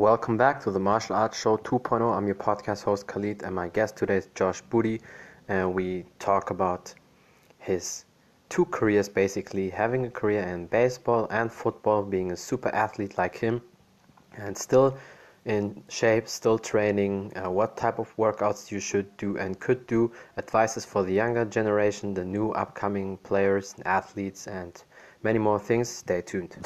Welcome back to the Martial Arts Show 2.0. I'm your podcast host Khalid, and my guest today is Josh Booty, and we talk about his two careers basically having a career in baseball and football, being a super athlete like him, and still in shape, still training, uh, what type of workouts you should do and could do, advices for the younger generation, the new upcoming players, athletes, and many more things. Stay tuned.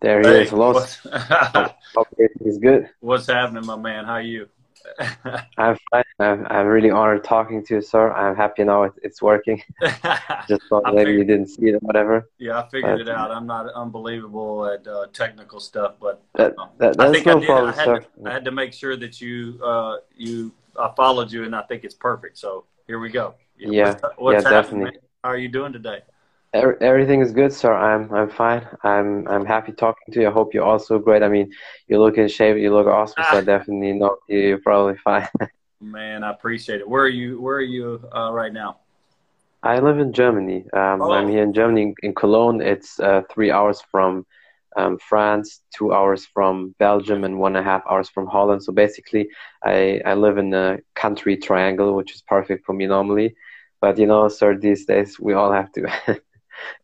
There he hey, is. Hello. he's good. What's happening, my man? How are you? I'm fine. I'm, I'm really honored talking to you, sir. I'm happy now it, it's working. Just thought maybe you didn't see it or whatever. Yeah, I figured but, it out. I'm not unbelievable at uh, technical stuff, but that, that, I think no I did. Problem, I, had sir. To, I had to make sure that you uh, you I followed you, and I think it's perfect. So here we go. Yeah, what's, what's yeah, definitely. How are you doing today? Everything is good, sir. I'm I'm fine. I'm I'm happy talking to you. I hope you're also great. I mean, you look in shape. You look awesome. So I definitely know you're probably fine. Man, I appreciate it. Where are you? Where are you uh, right now? I live in Germany. Um, oh. I'm here in Germany, in Cologne. It's uh, three hours from um, France, two hours from Belgium, and one and a half hours from Holland. So basically, I I live in a country triangle, which is perfect for me normally. But you know, sir, these days we all have to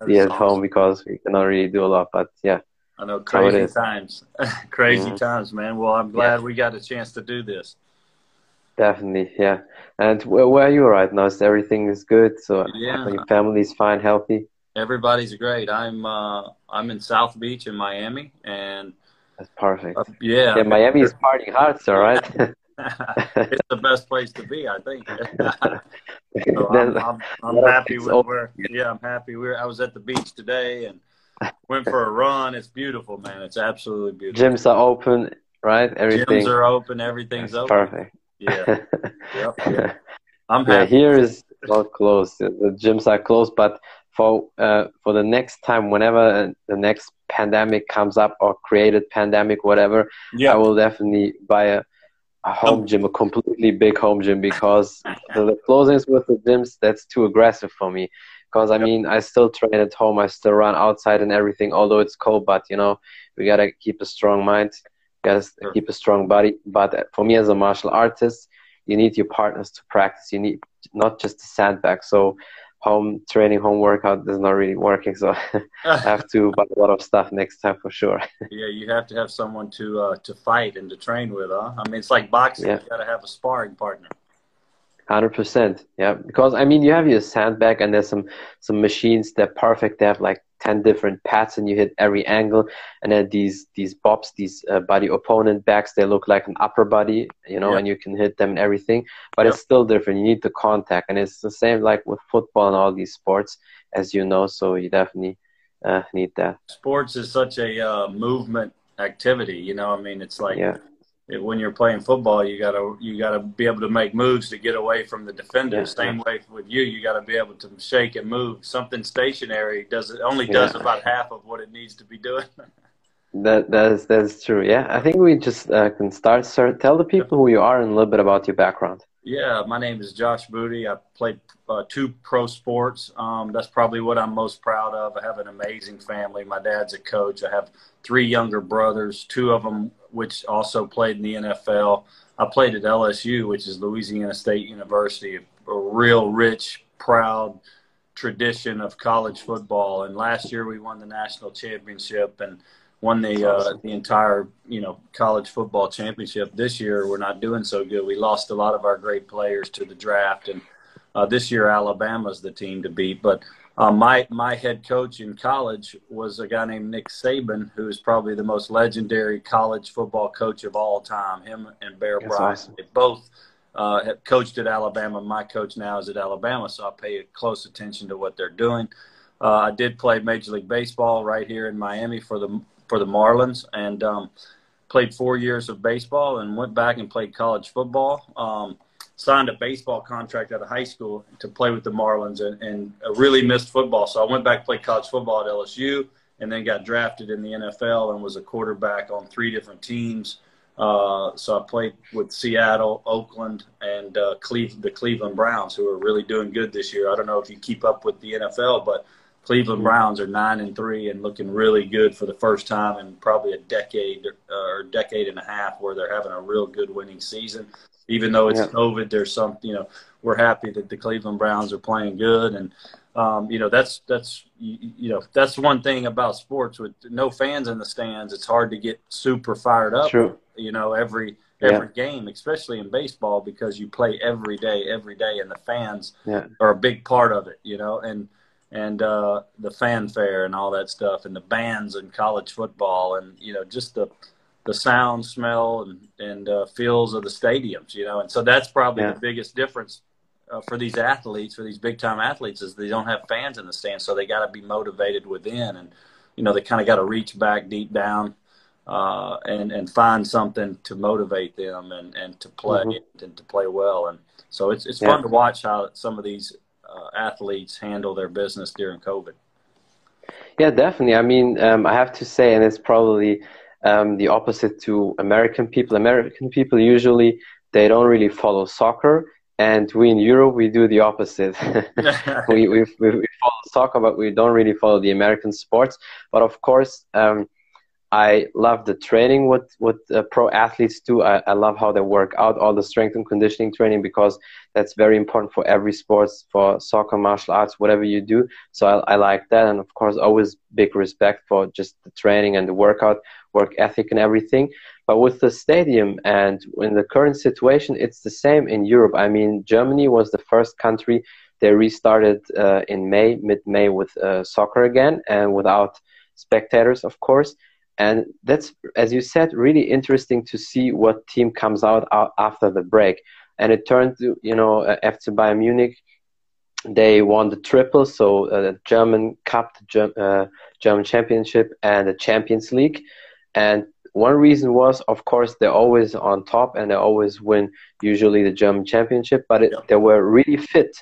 be at awesome. home because we cannot really do a lot. But yeah. I know crazy times, crazy mm-hmm. times, man. Well, I'm glad yeah. we got a chance to do this. Definitely, yeah. And where, where are you right now? Is everything is good? So yeah, your family's fine, healthy. Everybody's great. I'm uh, I'm in South Beach in Miami, and that's perfect. Uh, yeah, yeah. Miami is partying hard, so right. it's the best place to be, I think. so I'm, I'm, I'm happy with where. Yeah, I'm happy. We're. I was at the beach today and went for a run. It's beautiful, man. It's absolutely beautiful. Gyms are open, right? Everything. Gyms are open. Everything's That's open. Perfect. Yeah. yep, yeah. I'm happy. Yeah, here is not closed. The gyms are closed, but for uh, for the next time, whenever the next pandemic comes up or created pandemic, whatever, yeah. I will definitely buy a a home um, gym, a completely big home gym, because the, the closings with the gyms that's too aggressive for me. Because I mean, I still train at home, I still run outside and everything, although it's cold. But you know, we gotta keep a strong mind, gotta sure. keep a strong body. But uh, for me as a martial artist, you need your partners to practice. You need not just a sandbag. So home training, home workout is not really working. So I have to buy a lot of stuff next time for sure. yeah, you have to have someone to uh, to fight and to train with, huh? I mean, it's like boxing. Yeah. You got to have a sparring partner. Hundred percent, yeah. Because I mean, you have your sandbag, and there's some some machines that perfect. They have like 10 different pads and you hit every angle. And then these these bobs these uh, body opponent bags they look like an upper body you know and you can hit them and everything but yep. it's still different. You need the contact. And it's the same like with football and all these sports as you know so you definitely uh, need that. Sports is such a uh, movement activity you know i mean it's like yeah when you're playing football, you gotta you gotta be able to make moves to get away from the defender. Yeah. Same way with you, you gotta be able to shake and move. Something stationary does it only does yeah. about half of what it needs to be doing. that that's that's true. Yeah, I think we just uh, can start. Sir, tell the people who you are and a little bit about your background. Yeah, my name is Josh Booty. I played uh, two pro sports. Um, that's probably what I'm most proud of. I have an amazing family. My dad's a coach. I have three younger brothers, two of them which also played in the NFL. I played at LSU, which is Louisiana State University, a real rich, proud tradition of college football. And last year we won the national championship and won the uh, the entire you know college football championship. This year we're not doing so good. We lost a lot of our great players to the draft, and uh, this year Alabama's the team to beat. But uh, my my head coach in college was a guy named Nick Saban, who is probably the most legendary college football coach of all time. Him and Bear That's Bryant, awesome. they both uh, have coached at Alabama. My coach now is at Alabama, so I pay close attention to what they're doing. Uh, I did play Major League Baseball right here in Miami for the for the Marlins and um, played four years of baseball and went back and played college football. Um, signed a baseball contract out of high school to play with the Marlins and, and really missed football. So I went back and played college football at LSU and then got drafted in the NFL and was a quarterback on three different teams. Uh, so I played with Seattle, Oakland, and uh, the Cleveland Browns, who are really doing good this year. I don't know if you keep up with the NFL, but Cleveland Browns are nine and three and looking really good for the first time in probably a decade or decade and a half, where they're having a real good winning season. Even though it's yeah. COVID, there's some, you know, we're happy that the Cleveland Browns are playing good, and um, you know that's that's you, you, know that's one thing about sports with no fans in the stands. It's hard to get super fired up. True. You know every every yeah. game, especially in baseball, because you play every day, every day, and the fans yeah. are a big part of it. You know, and and uh, the fanfare and all that stuff, and the bands and college football, and you know just the the sound, smell, and and uh, feels of the stadiums. You know, and so that's probably yeah. the biggest difference uh, for these athletes, for these big time athletes, is they don't have fans in the stands, so they got to be motivated within, and you know they kind of got to reach back deep down uh, and and find something to motivate them and and to play mm-hmm. and to play well, and so it's it's yeah. fun to watch how some of these athletes handle their business during COVID. Yeah, definitely. I mean, um, I have to say, and it's probably um, the opposite to American people. American people usually they don't really follow soccer and we in Europe we do the opposite. we, we, we follow soccer, but we don't really follow the American sports. But of course, um, I love the training what what uh, pro athletes do. I, I love how they work out, all the strength and conditioning training because that's very important for every sports, for soccer, martial arts, whatever you do. So I, I like that, and of course, always big respect for just the training and the workout, work ethic, and everything. But with the stadium and in the current situation, it's the same in Europe. I mean, Germany was the first country they restarted uh, in May, mid-May, with uh, soccer again and without spectators, of course and that's as you said really interesting to see what team comes out after the break and it turned to you know uh, after bayern munich they won the triple so uh, the german cup the uh, german championship and the champions league and one reason was of course they're always on top and they always win usually the german championship but it, yeah. they were really fit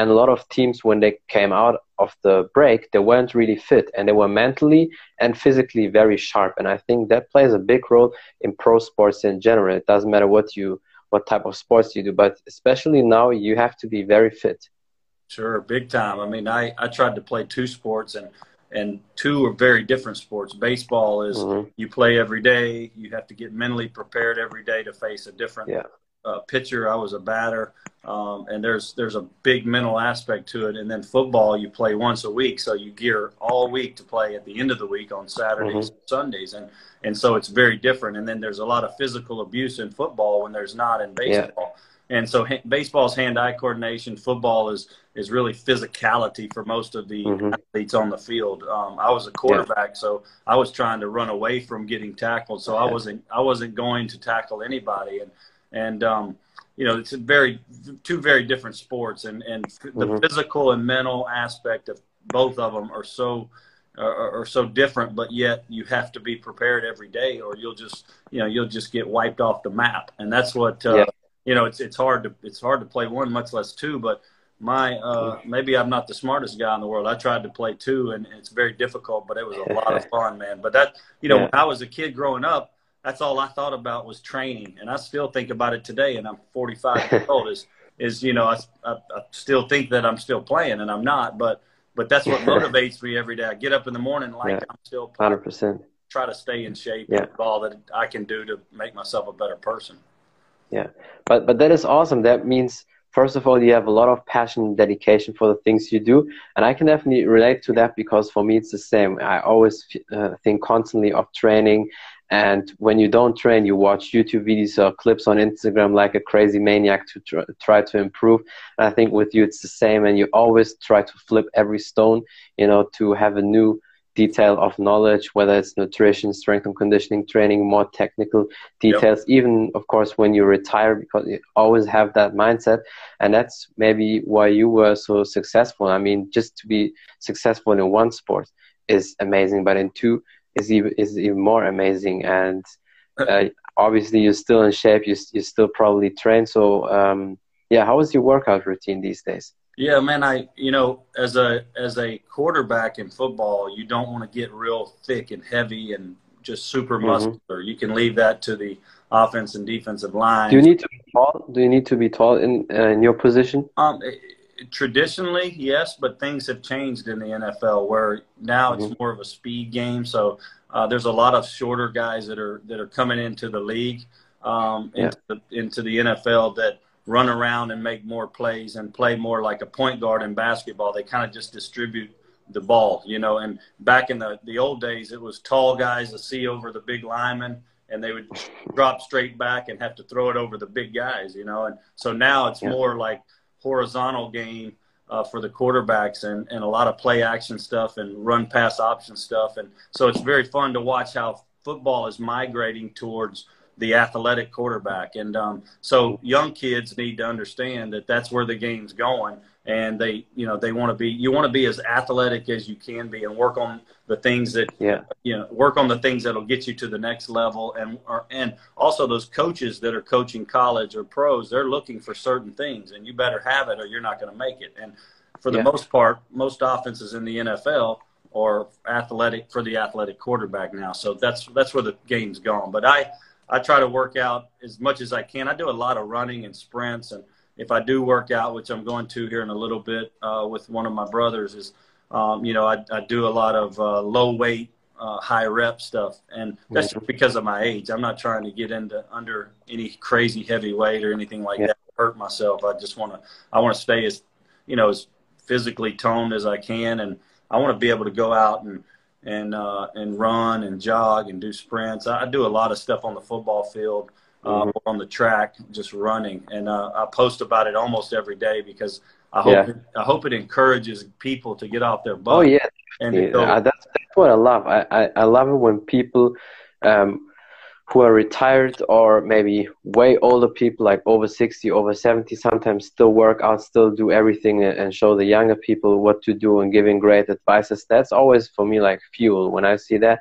and a lot of teams when they came out of the break they weren't really fit and they were mentally and physically very sharp. And i think that plays a big role in pro sports in general. It doesn't matter what you what type of sports you do but especially now you have to be very fit. Sure big time. I mean i i tried to play two sports and and two are very different sports. Baseball is mm-hmm. you play every day you have to get mentally prepared every day to face a different yeah a pitcher, I was a batter, um, and there's there's a big mental aspect to it. And then football, you play once a week, so you gear all week to play at the end of the week on Saturdays, mm-hmm. Sundays, and and so it's very different. And then there's a lot of physical abuse in football when there's not in baseball. Yeah. And so ha- baseball's hand-eye coordination. Football is is really physicality for most of the mm-hmm. athletes on the field. Um, I was a quarterback, yeah. so I was trying to run away from getting tackled. So I wasn't I wasn't going to tackle anybody. And and um, you know it's a very two very different sports, and and the mm-hmm. physical and mental aspect of both of them are so are, are, so different, but yet you have to be prepared every day, or you'll just you know you'll just get wiped off the map, and that's what uh, yeah. you know. It's it's hard to it's hard to play one, much less two, but my uh, mm-hmm. maybe I'm not the smartest guy in the world. I tried to play two, and it's very difficult, but it was a lot of fun, man. But that you know, yeah. when I was a kid growing up, that's all I thought about was training, and I still think about it today. And I'm 45 years old. Is is you know I, I, I, still think that I'm still playing, and I'm not. But but that's what motivates me every day. I get up in the morning like yeah, I'm still playing. 100%. Try to stay in shape. Yeah. And all that I can do to make myself a better person. Yeah, but but that is awesome. That means first of all you have a lot of passion and dedication for the things you do and i can definitely relate to that because for me it's the same i always uh, think constantly of training and when you don't train, you watch YouTube videos or clips on Instagram like a crazy maniac to tr try to improve. And I think with you, it's the same. And you always try to flip every stone, you know, to have a new detail of knowledge, whether it's nutrition, strength and conditioning training, more technical details, yep. even of course when you retire, because you always have that mindset. And that's maybe why you were so successful. I mean, just to be successful in one sport is amazing, but in two, is even is even more amazing. And uh, obviously, you're still in shape. You you still probably train. So um, yeah, how is your workout routine these days? Yeah, man. I you know as a as a quarterback in football, you don't want to get real thick and heavy and just super mm-hmm. muscular. Mm-hmm. You can leave that to the offense and defensive line. Do you need to be tall? Do you need to be tall in uh, in your position? Um, traditionally, yes, but things have changed in the NFL where now it's mm-hmm. more of a speed game. So uh, there's a lot of shorter guys that are that are coming into the league, um, yeah. into, the, into the NFL that run around and make more plays and play more like a point guard in basketball. They kind of just distribute the ball, you know. And back in the the old days, it was tall guys to see over the big linemen and they would drop straight back and have to throw it over the big guys, you know. And so now it's yeah. more like horizontal game uh, for the quarterbacks and, and a lot of play action stuff and run pass option stuff. And so it's very fun to watch how football is migrating towards the athletic quarterback. And um, so young kids need to understand that that's where the game's going. And they you know they want to be you want to be as athletic as you can be and work on the things that yeah. you know work on the things that'll get you to the next level. And or, and also those coaches that are coaching college or pros they're looking for certain things. And you better have it or you're not going to make it. And for the yeah. most part most offenses in the NFL are athletic for the athletic quarterback now. So that's that's where the game's gone. But I I try to work out as much as I can I do a lot of running and sprints and if I do work out, which I'm going to here in a little bit uh, with one of my brothers, is um, you know I, I, do a lot of uh, low weight, uh, high rep stuff, and that's mm-hmm. just because of my age. I'm not trying to get into under any crazy heavy weight or anything like yeah. that. Hurt myself. I just want to. I want to stay as you know as physically toned as I can, and I want to be able to go out and and uh, and run and jog and do sprints. I, do a lot of stuff on the football field uh, mm-hmm. on the track just running. And uh, I post about it almost every day because I hope yeah. it, I hope it encourages people to get off their butt. Oh yeah, and yeah. That's, that's what I love. I, I, I love it when people um, who are retired or maybe way older people like over 60 over 70 sometimes still work out still do everything and show the younger people what to do and giving great advices. That's always for me like fuel. When i see that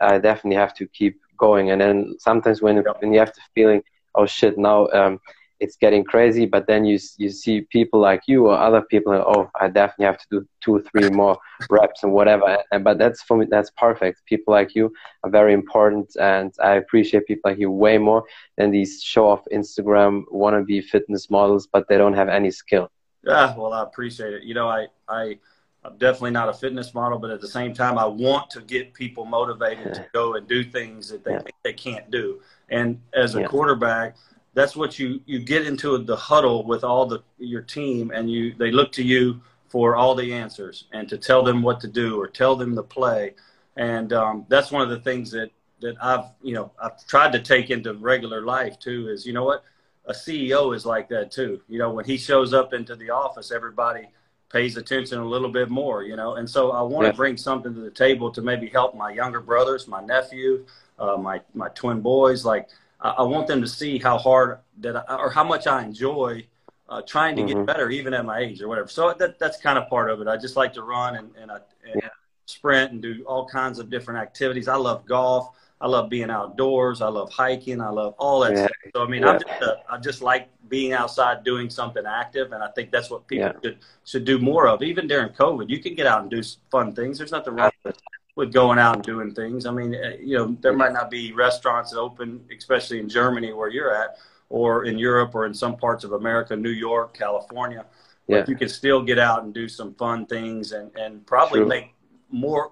i definitely have to keep going. And then sometimes when, when you have the feeling, oh shit, now um, it's getting crazy, but then you you see people like you or other people, oh, I definitely have to do two, three more reps and whatever. And but that's for me, that's perfect. People like you are very important, and I appreciate people like you way more than these show off Instagram wannabe fitness models, but they don't have any skill. Yeah, well, I appreciate it. You know, I I I'm definitely not a fitness model, but at the same time, I want to get people motivated to go and do things that they yeah. think they can't do. And as a yeah. quarterback, that's what you you get into the huddle with all the your team, and you they look to you for all the answers and to tell them what to do or tell them the play. And um, that's one of the things that that I've you know I've tried to take into regular life too. Is you know what a CEO is like that too. You know when he shows up into the office, everybody pays attention a little bit more, you know. And so I want yeah. to bring something to the table to maybe help my younger brothers, my nephew, uh, my my twin boys. Like I, I, want them to see how hard that I, or how much I enjoy uh, trying to mm-hmm. get better, even at my age or whatever. So that that's kind of part of it. I just like to run and and, I, and yeah. sprint and do all kinds of different activities. I love golf. I love being outdoors. I love hiking. I love all that yeah. stuff. So I mean, yeah. I'm just a, I just like being outside doing something active, and I think that's what people yeah. should should do more of. Even during COVID, you can get out and do fun things. There's nothing wrong with, with going out and doing things. I mean, eh, you know, there might not be restaurants open, especially in Germany where you're at, or in Europe, or in some parts of America, New York, California. But you can still get out and do some fun things, and and probably True. make more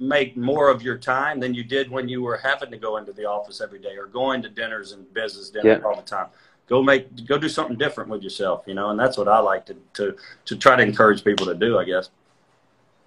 make more of your time than you did when you were having to go into the office every day or going to dinners and business dinners yeah. all the time go make go do something different with yourself you know and that's what i like to to to try to encourage people to do i guess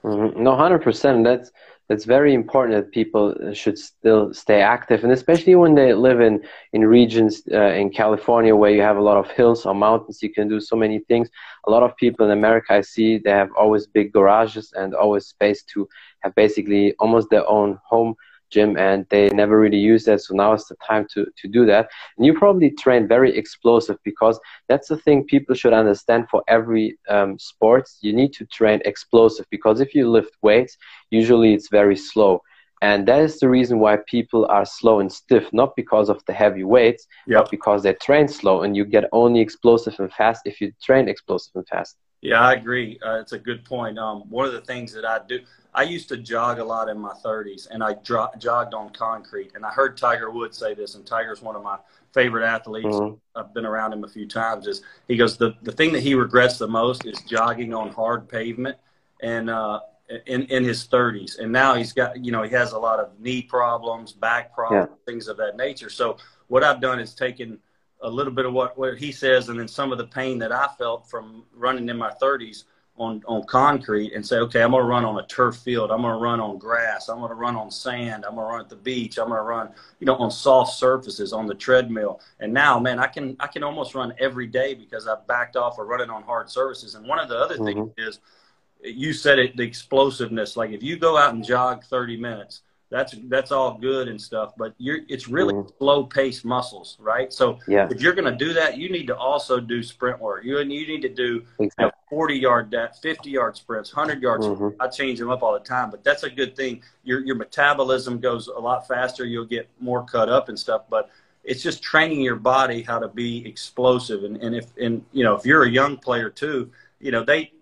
mm-hmm. no 100% that's it's very important that people should still stay active, and especially when they live in in regions uh, in California where you have a lot of hills or mountains, you can do so many things. A lot of people in America, I see, they have always big garages and always space to have basically almost their own home gym and they never really use that. So now is the time to, to do that. And you probably train very explosive because that's the thing people should understand for every um, sports. You need to train explosive because if you lift weights, usually it's very slow. And that is the reason why people are slow and stiff, not because of the heavy weights, yep. but because they train slow. And you get only explosive and fast if you train explosive and fast. Yeah, I agree. Uh, it's a good point. Um, one of the things that I do, I used to jog a lot in my 30s, and I dro- jogged on concrete. And I heard Tiger Woods say this, and Tiger's one of my favorite athletes. Mm-hmm. I've been around him a few times. Is he goes the the thing that he regrets the most is jogging on hard pavement, and uh, in in his 30s, and now he's got you know he has a lot of knee problems, back problems, yeah. things of that nature. So what I've done is taken a little bit of what, what he says and then some of the pain that I felt from running in my 30s on, on concrete and say, okay, I'm going to run on a turf field. I'm going to run on grass. I'm going to run on sand. I'm going to run at the beach. I'm going to run, you know, on soft surfaces on the treadmill. And now, man, I can, I can almost run every day because I've backed off of running on hard surfaces. And one of the other mm-hmm. things is you said it, the explosiveness. Like if you go out and jog 30 minutes, that's that's all good and stuff, but you're it's really mm-hmm. slow paced muscles, right? So yeah. if you're going to do that, you need to also do sprint work. You you need to do exactly. you know, 40 yard that 50 yard sprints, 100 yards. Mm-hmm. I change them up all the time, but that's a good thing. Your your metabolism goes a lot faster. You'll get more cut up and stuff, but it's just training your body how to be explosive. And, and if and you know if you're a young player too, you know they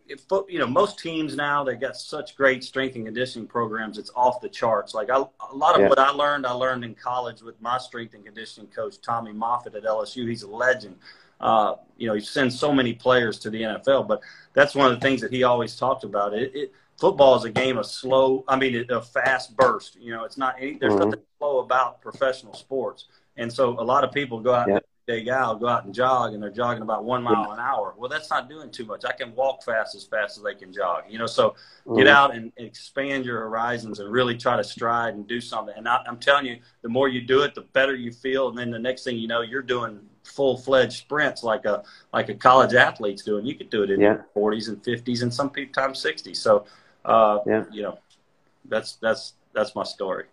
you know, most teams now they got such great strength and conditioning programs. It's off the charts. Like I, a lot of yeah. what I learned, I learned in college with my strength and conditioning coach Tommy Moffitt at LSU. He's a legend. Uh, you know, he sends so many players to the NFL, but that's one of the things that he always talked about. It, it football is a game of slow. I mean, a fast burst. You know, it's not any. There's mm-hmm. nothing slow about professional sports, and so a lot of people go out. Yeah day gal go out and jog and they're jogging about one mile an hour. Well, that's not doing too much. I can walk fast as fast as they can jog. You know, so get mm-hmm. out and expand your horizons and really try to stride and do something. And I, I'm telling you, the more you do it, the better you feel. And then the next thing you know, you're doing full fledged sprints like a like a college athlete's doing. You could do it in yeah. 40s and 50s and some people times 60s. So, uh, yeah. you know, that's that's that's my story.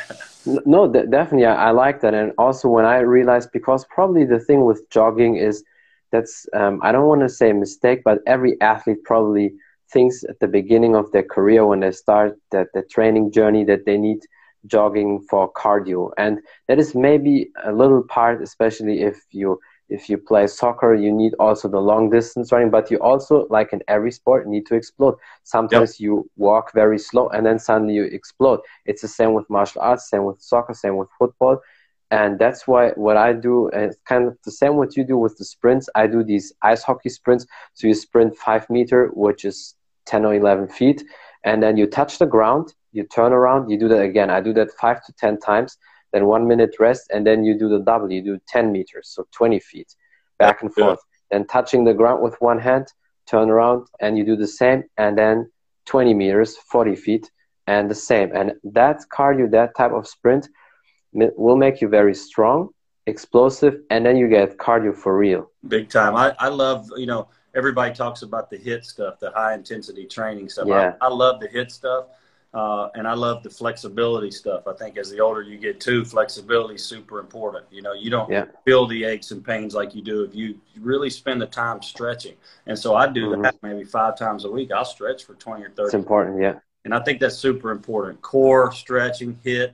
no, definitely, I, I, like that, and also when I realized because probably the thing with jogging is that's um, I don't want to say mistake, but every athlete probably thinks at the beginning of their career when they start that the training journey that they need jogging for cardio, and that is maybe a little part, especially if you if you play soccer, you need also the long distance running, but you also, like in every sport, need to explode. Sometimes yep. you walk very slow and then suddenly you explode. It's the same with martial arts, same with soccer, same with football. And that's why what I do, and it's kind of the same what you do with the sprints. I do these ice hockey sprints. So you sprint five meter, which is 10 or 11 feet, and then you touch the ground, you turn around, you do that again. I do that five to 10 times then one minute rest, and then you do the double. You do 10 meters, so 20 feet, back and forth. Yeah. Then touching the ground with one hand, turn around, and you do the same, and then 20 meters, 40 feet, and the same. And that cardio, that type of sprint, will make you very strong, explosive, and then you get cardio for real. Big time. I, I love, you know, everybody talks about the HIIT stuff, the high intensity training stuff. Yeah. I, I love the HIIT stuff uh, and I love the flexibility stuff. I think as the older you get too, flexibility is super important. You know, you don't yeah. feel the aches and pains like you do if you really spend the time stretching. And so I do mm-hmm. that maybe five times a week. I'll stretch for 20 or 30. It's important, yeah. And I think that's super important. Core, stretching, HIIT,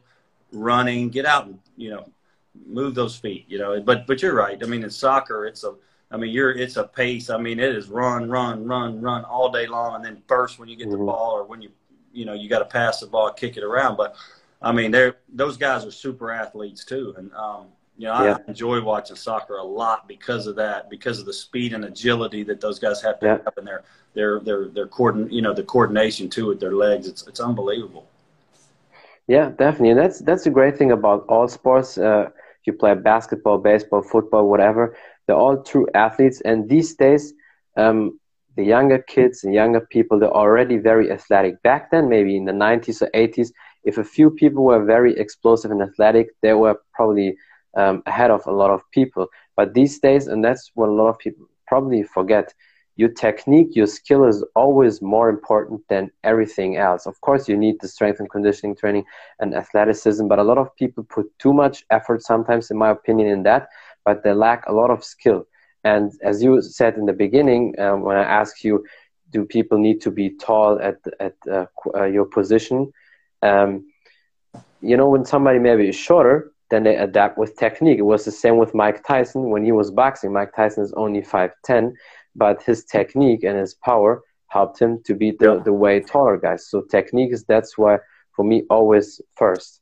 running, get out and, you know, move those feet, you know. But but you're right. I mean, in soccer, it's a I mean, you're it's a pace. I mean, it is run, run, run, run all day long, and then burst when you get mm-hmm. the ball or when you you know you got to pass the ball, kick it around. But I mean, they're those guys are super athletes too, and um, you know yeah. I enjoy watching soccer a lot because of that, because of the speed and agility that those guys have to yeah. have in their their their their coordin you know the coordination too with their legs. It's it's unbelievable. Yeah, definitely, and that's that's the great thing about all sports. Uh, if you play basketball, baseball, football, whatever, they're all true athletes. And these days, um, the younger kids and younger people, they're already very athletic. Back then, maybe in the 90s or 80s, if a few people were very explosive and athletic, they were probably um, ahead of a lot of people. But these days, and that's what a lot of people probably forget, your technique, your skill is always more important than everything else. Of course, you need the strength and conditioning training and athleticism, but a lot of people put too much effort sometimes, in my opinion, in that, but they lack a lot of skill. And as you said in the beginning, um, when I asked you, do people need to be tall at at uh, uh, your position? Um, you know, when somebody maybe is shorter, then they adapt with technique. It was the same with Mike Tyson when he was boxing. Mike Tyson is only five ten, but his technique and his power helped him to beat the, yeah. the way taller guys. So technique is that's why for me always first.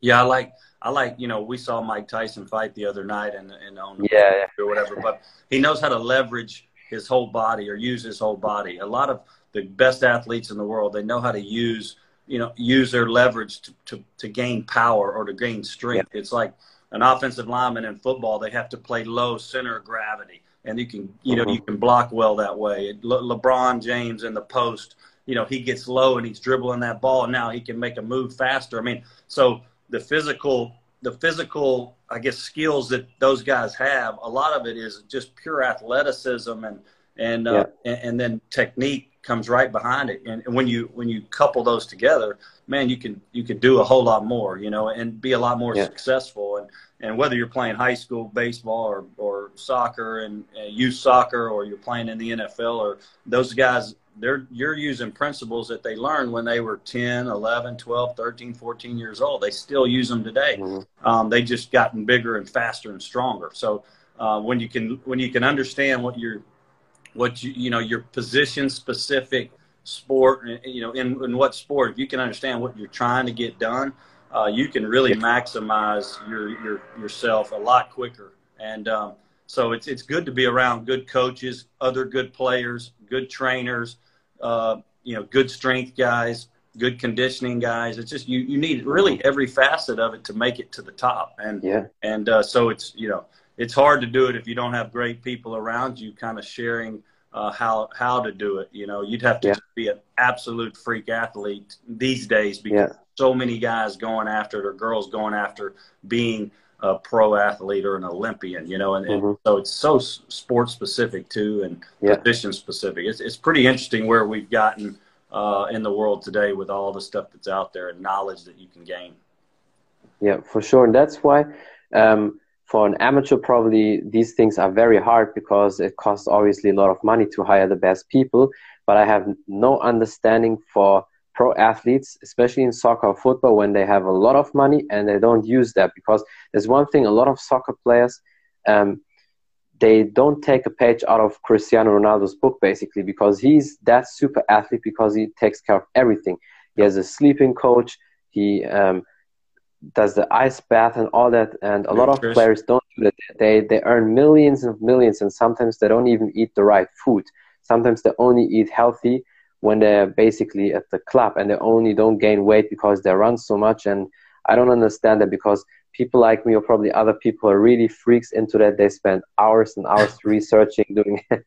Yeah, I like I like, you know, we saw Mike Tyson fight the other night and and on yeah, yeah. or whatever, but he knows how to leverage his whole body or use his whole body. A lot of the best athletes in the world, they know how to use, you know, use their leverage to to, to gain power or to gain strength. Yeah. It's like an offensive lineman in football, they have to play low center of gravity, and you can, you know, mm-hmm. you can block well that way. Le- LeBron James in the post, you know, he gets low and he's dribbling that ball, and now he can make a move faster. I mean, so the physical the physical I guess skills that those guys have, a lot of it is just pure athleticism and and uh, and, and, then technique comes right behind it. And, and, when you when you couple those together, man, you can you can do a whole lot more, you know, and be a lot more yeah. successful. And and whether you're playing high school baseball or or soccer and uh, youth soccer, or you're playing in the NFL, or those guys they're you're using principles that they learned when they were 10 11 12 13 14 years old. They still use them today. Mm-hmm. um, they just gotten bigger and faster and stronger. So uh, when you can when you can understand what your what you you know your position specific sport you know in, in what sport if you can understand what you're trying to get done uh, you can really maximize your your yourself a lot quicker and um, so it's it's good to be around good coaches other good players good trainers uh, you know, good strength guys, good conditioning guys. It's just you you need really every facet of it to make it to the top. And yeah, and uh, so it's you know it's hard to do it if you don't have great people around you, kind of sharing uh, how how to do it. You know, you'd have to yeah. be an absolute freak athlete these days because yeah. So many guys going after it or girls going after being a pro athlete or an Olympian, you know, and, mm-hmm. and so it's so sport specific too and yeah. position specific. It's, it's pretty interesting where we've gotten uh, in the world today with all the stuff that's out there and knowledge that you can gain. Yeah, for sure. And that's why um, for an amateur, probably these things are very hard because it costs obviously a lot of money to hire the best people. But I have no understanding for pro athletes, especially in soccer or football, when they have a lot of money and they don't use that. Because there's one thing: a lot of soccer players, um, they don't take a page out of Cristiano Ronaldo's book, basically, because he's that super athlete because he takes care of everything. He has a sleeping coach. He um, does the ice bath and all that. And a lot of players don't do that. They they earn millions and millions, and sometimes they don't even eat the right food. Sometimes they only eat healthy when they're basically at the club and they only don't gain weight because they run so much. And I don't understand that because people like me or probably other people are really freaks into that. They spend hours and hours researching, doing yeah.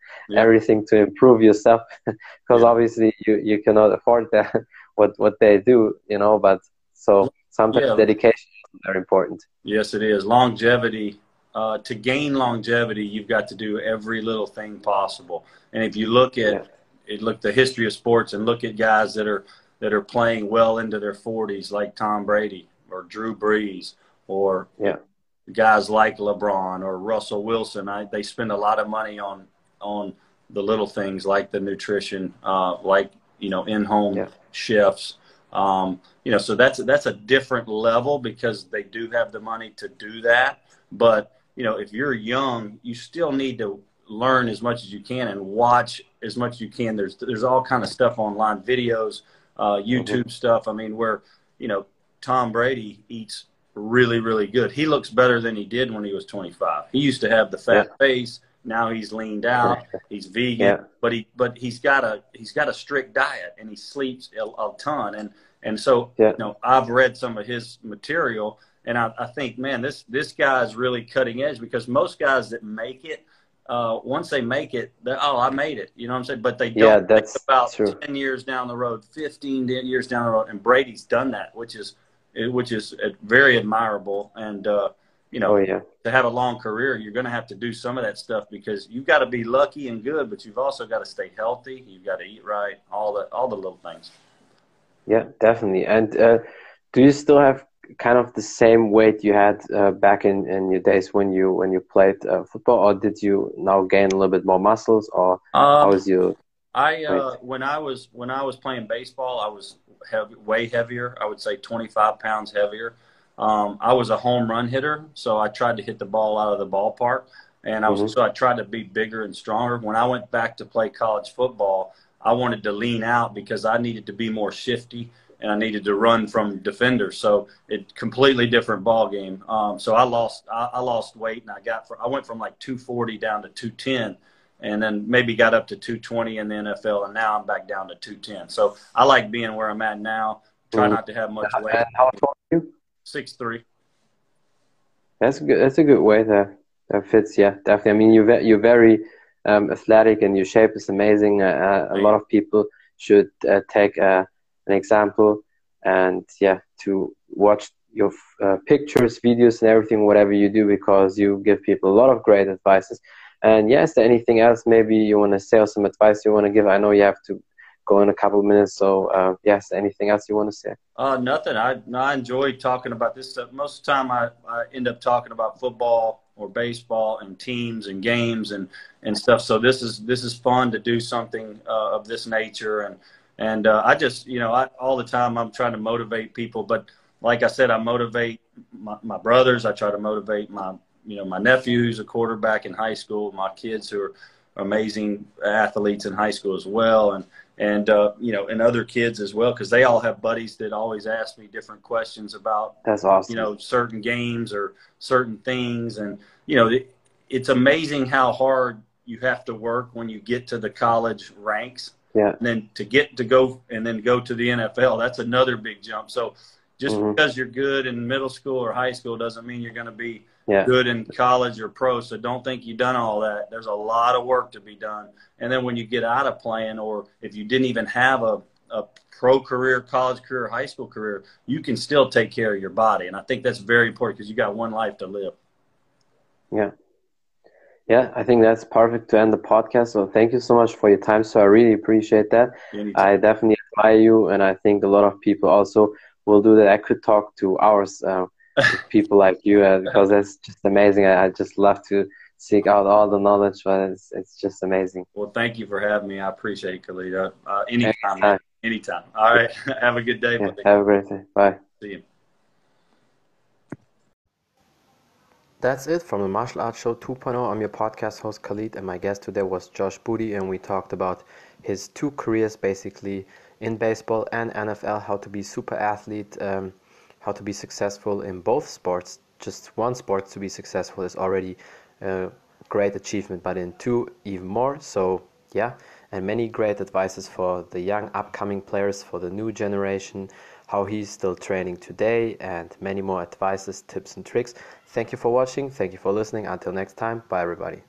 everything to improve yourself because yeah. obviously you, you cannot afford that, what, what they do, you know, but so sometimes yeah. dedication is very important. Yes, it is. Longevity uh, to gain longevity, you've got to do every little thing possible. And if you look at yeah look the history of sports and look at guys that are that are playing well into their 40s, like Tom Brady or Drew Brees, or yeah. guys like LeBron or Russell Wilson. I, they spend a lot of money on on the little things like the nutrition, uh, like you know in-home yeah. chefs. Um, you know, so that's that's a different level because they do have the money to do that. But you know, if you're young, you still need to learn as much as you can and watch as much as you can. There's there's all kind of stuff online, videos, uh, YouTube mm-hmm. stuff. I mean, where you know Tom Brady eats really really good. He looks better than he did when he was 25. He used to have the fat yeah. face. Now he's leaned out. He's vegan, yeah. but he but he's got a he's got a strict diet and he sleeps a, a ton. And and so yeah. you know I've read some of his material and I, I think man this this guy is really cutting edge because most guys that make it uh, once they make it, oh, I made it. You know what I'm saying? But they don't yeah, that's about true. 10 years down the road, 15 years down the road. And Brady's done that, which is, which is uh, very admirable. And, uh, you know, oh, yeah. to have a long career, you're going to have to do some of that stuff because you've got to be lucky and good, but you've also got to stay healthy. You've got to eat right, all the, all the little things. Yeah, definitely. And, uh, do you still have kind of the same weight you had uh, back in, in your days when you when you played uh, football, or did you now gain a little bit more muscles, or um, how was you? I uh, when I was when I was playing baseball, I was heavy, way heavier. I would say 25 pounds heavier. Um, I was a home run hitter, so I tried to hit the ball out of the ballpark, and I was mm-hmm. so I tried to be bigger and stronger. When I went back to play college football, I wanted to lean out because I needed to be more shifty and I needed to run from defenders. So it completely different ball game. Um, so I lost I, I, lost weight and I got for, I went from like 240 down to 210 and then maybe got up to 220 in the NFL and now I'm back down to 210. So I like being where I'm at now. Try mm-hmm. not to have much weight. how tall are you? Six three. That's good. That's a good way there. That fits. Yeah, definitely. I mean, you're you're very um, athletic and your shape is amazing. Uh, uh a lot of people should uh, take uh, an example. And yeah to watch your uh, pictures videos and everything whatever you do because you give people a lot of great advices. And yes yeah, there anything else maybe you want to say or some advice you want to give? I know you have to go in a couple of minutes so uh, yes anything else you want to say? Uh, nothing. I, I enjoy talking about this stuff. Most of the time I, I end up talking about football or baseball and teams and games and, and stuff. So this is this is fun to do something uh, of this nature. And and uh, I just, you know, I, all the time I'm trying to motivate people. But like I said, I motivate my, my brothers. I try to motivate my, you know, my nephew who's a quarterback in high school, my kids who are amazing athletes in high school as well. And, and uh, you know, and other kids as well, because they all have buddies that always ask me different questions about, that's awesome. You know, certain games or certain things, and you know, it, it's amazing how hard you have to work when you get to the college ranks yeah. And then to get to go and then go to the NFL, that's another big jump. So just mm-hmm. because you're good in middle school or high school doesn't mean you're going to be yeah. good in college or pro. So don't think you've done all that. There's a lot of work to be done. And then when you get out of playing, or if you didn't even have a, a pro career, college career, high school career, you can still take care of your body. And I think that's very important because you got one life to live. Yeah. Yeah, I think that's perfect to end the podcast. So thank you so much for your time. So I really appreciate that. Anytime. I definitely admire you, and I think a lot of people also will do that. I could talk to hours uh, people like you uh, because that's just amazing. I, I, just love to seek out all the knowledge, but it's it's just amazing. Well, thank you for having me. I appreciate it, Khalid. Uh, anytime, anytime. anytime. All right. have a good day. Yeah, have a great day. Bye. See you. That's it from the Martial Arts Show 2.0. I'm your podcast host Khalid, and my guest today was Josh Booty, and we talked about his two careers basically in baseball and NFL, how to be super athlete, um, how to be successful in both sports. Just one sport to be successful is already a great achievement, but in two, even more. So, yeah, and many great advices for the young upcoming players, for the new generation how he's still training today, and many more advices, tips, and tricks. Thank you for watching. Thank you for listening. Until next time, bye everybody.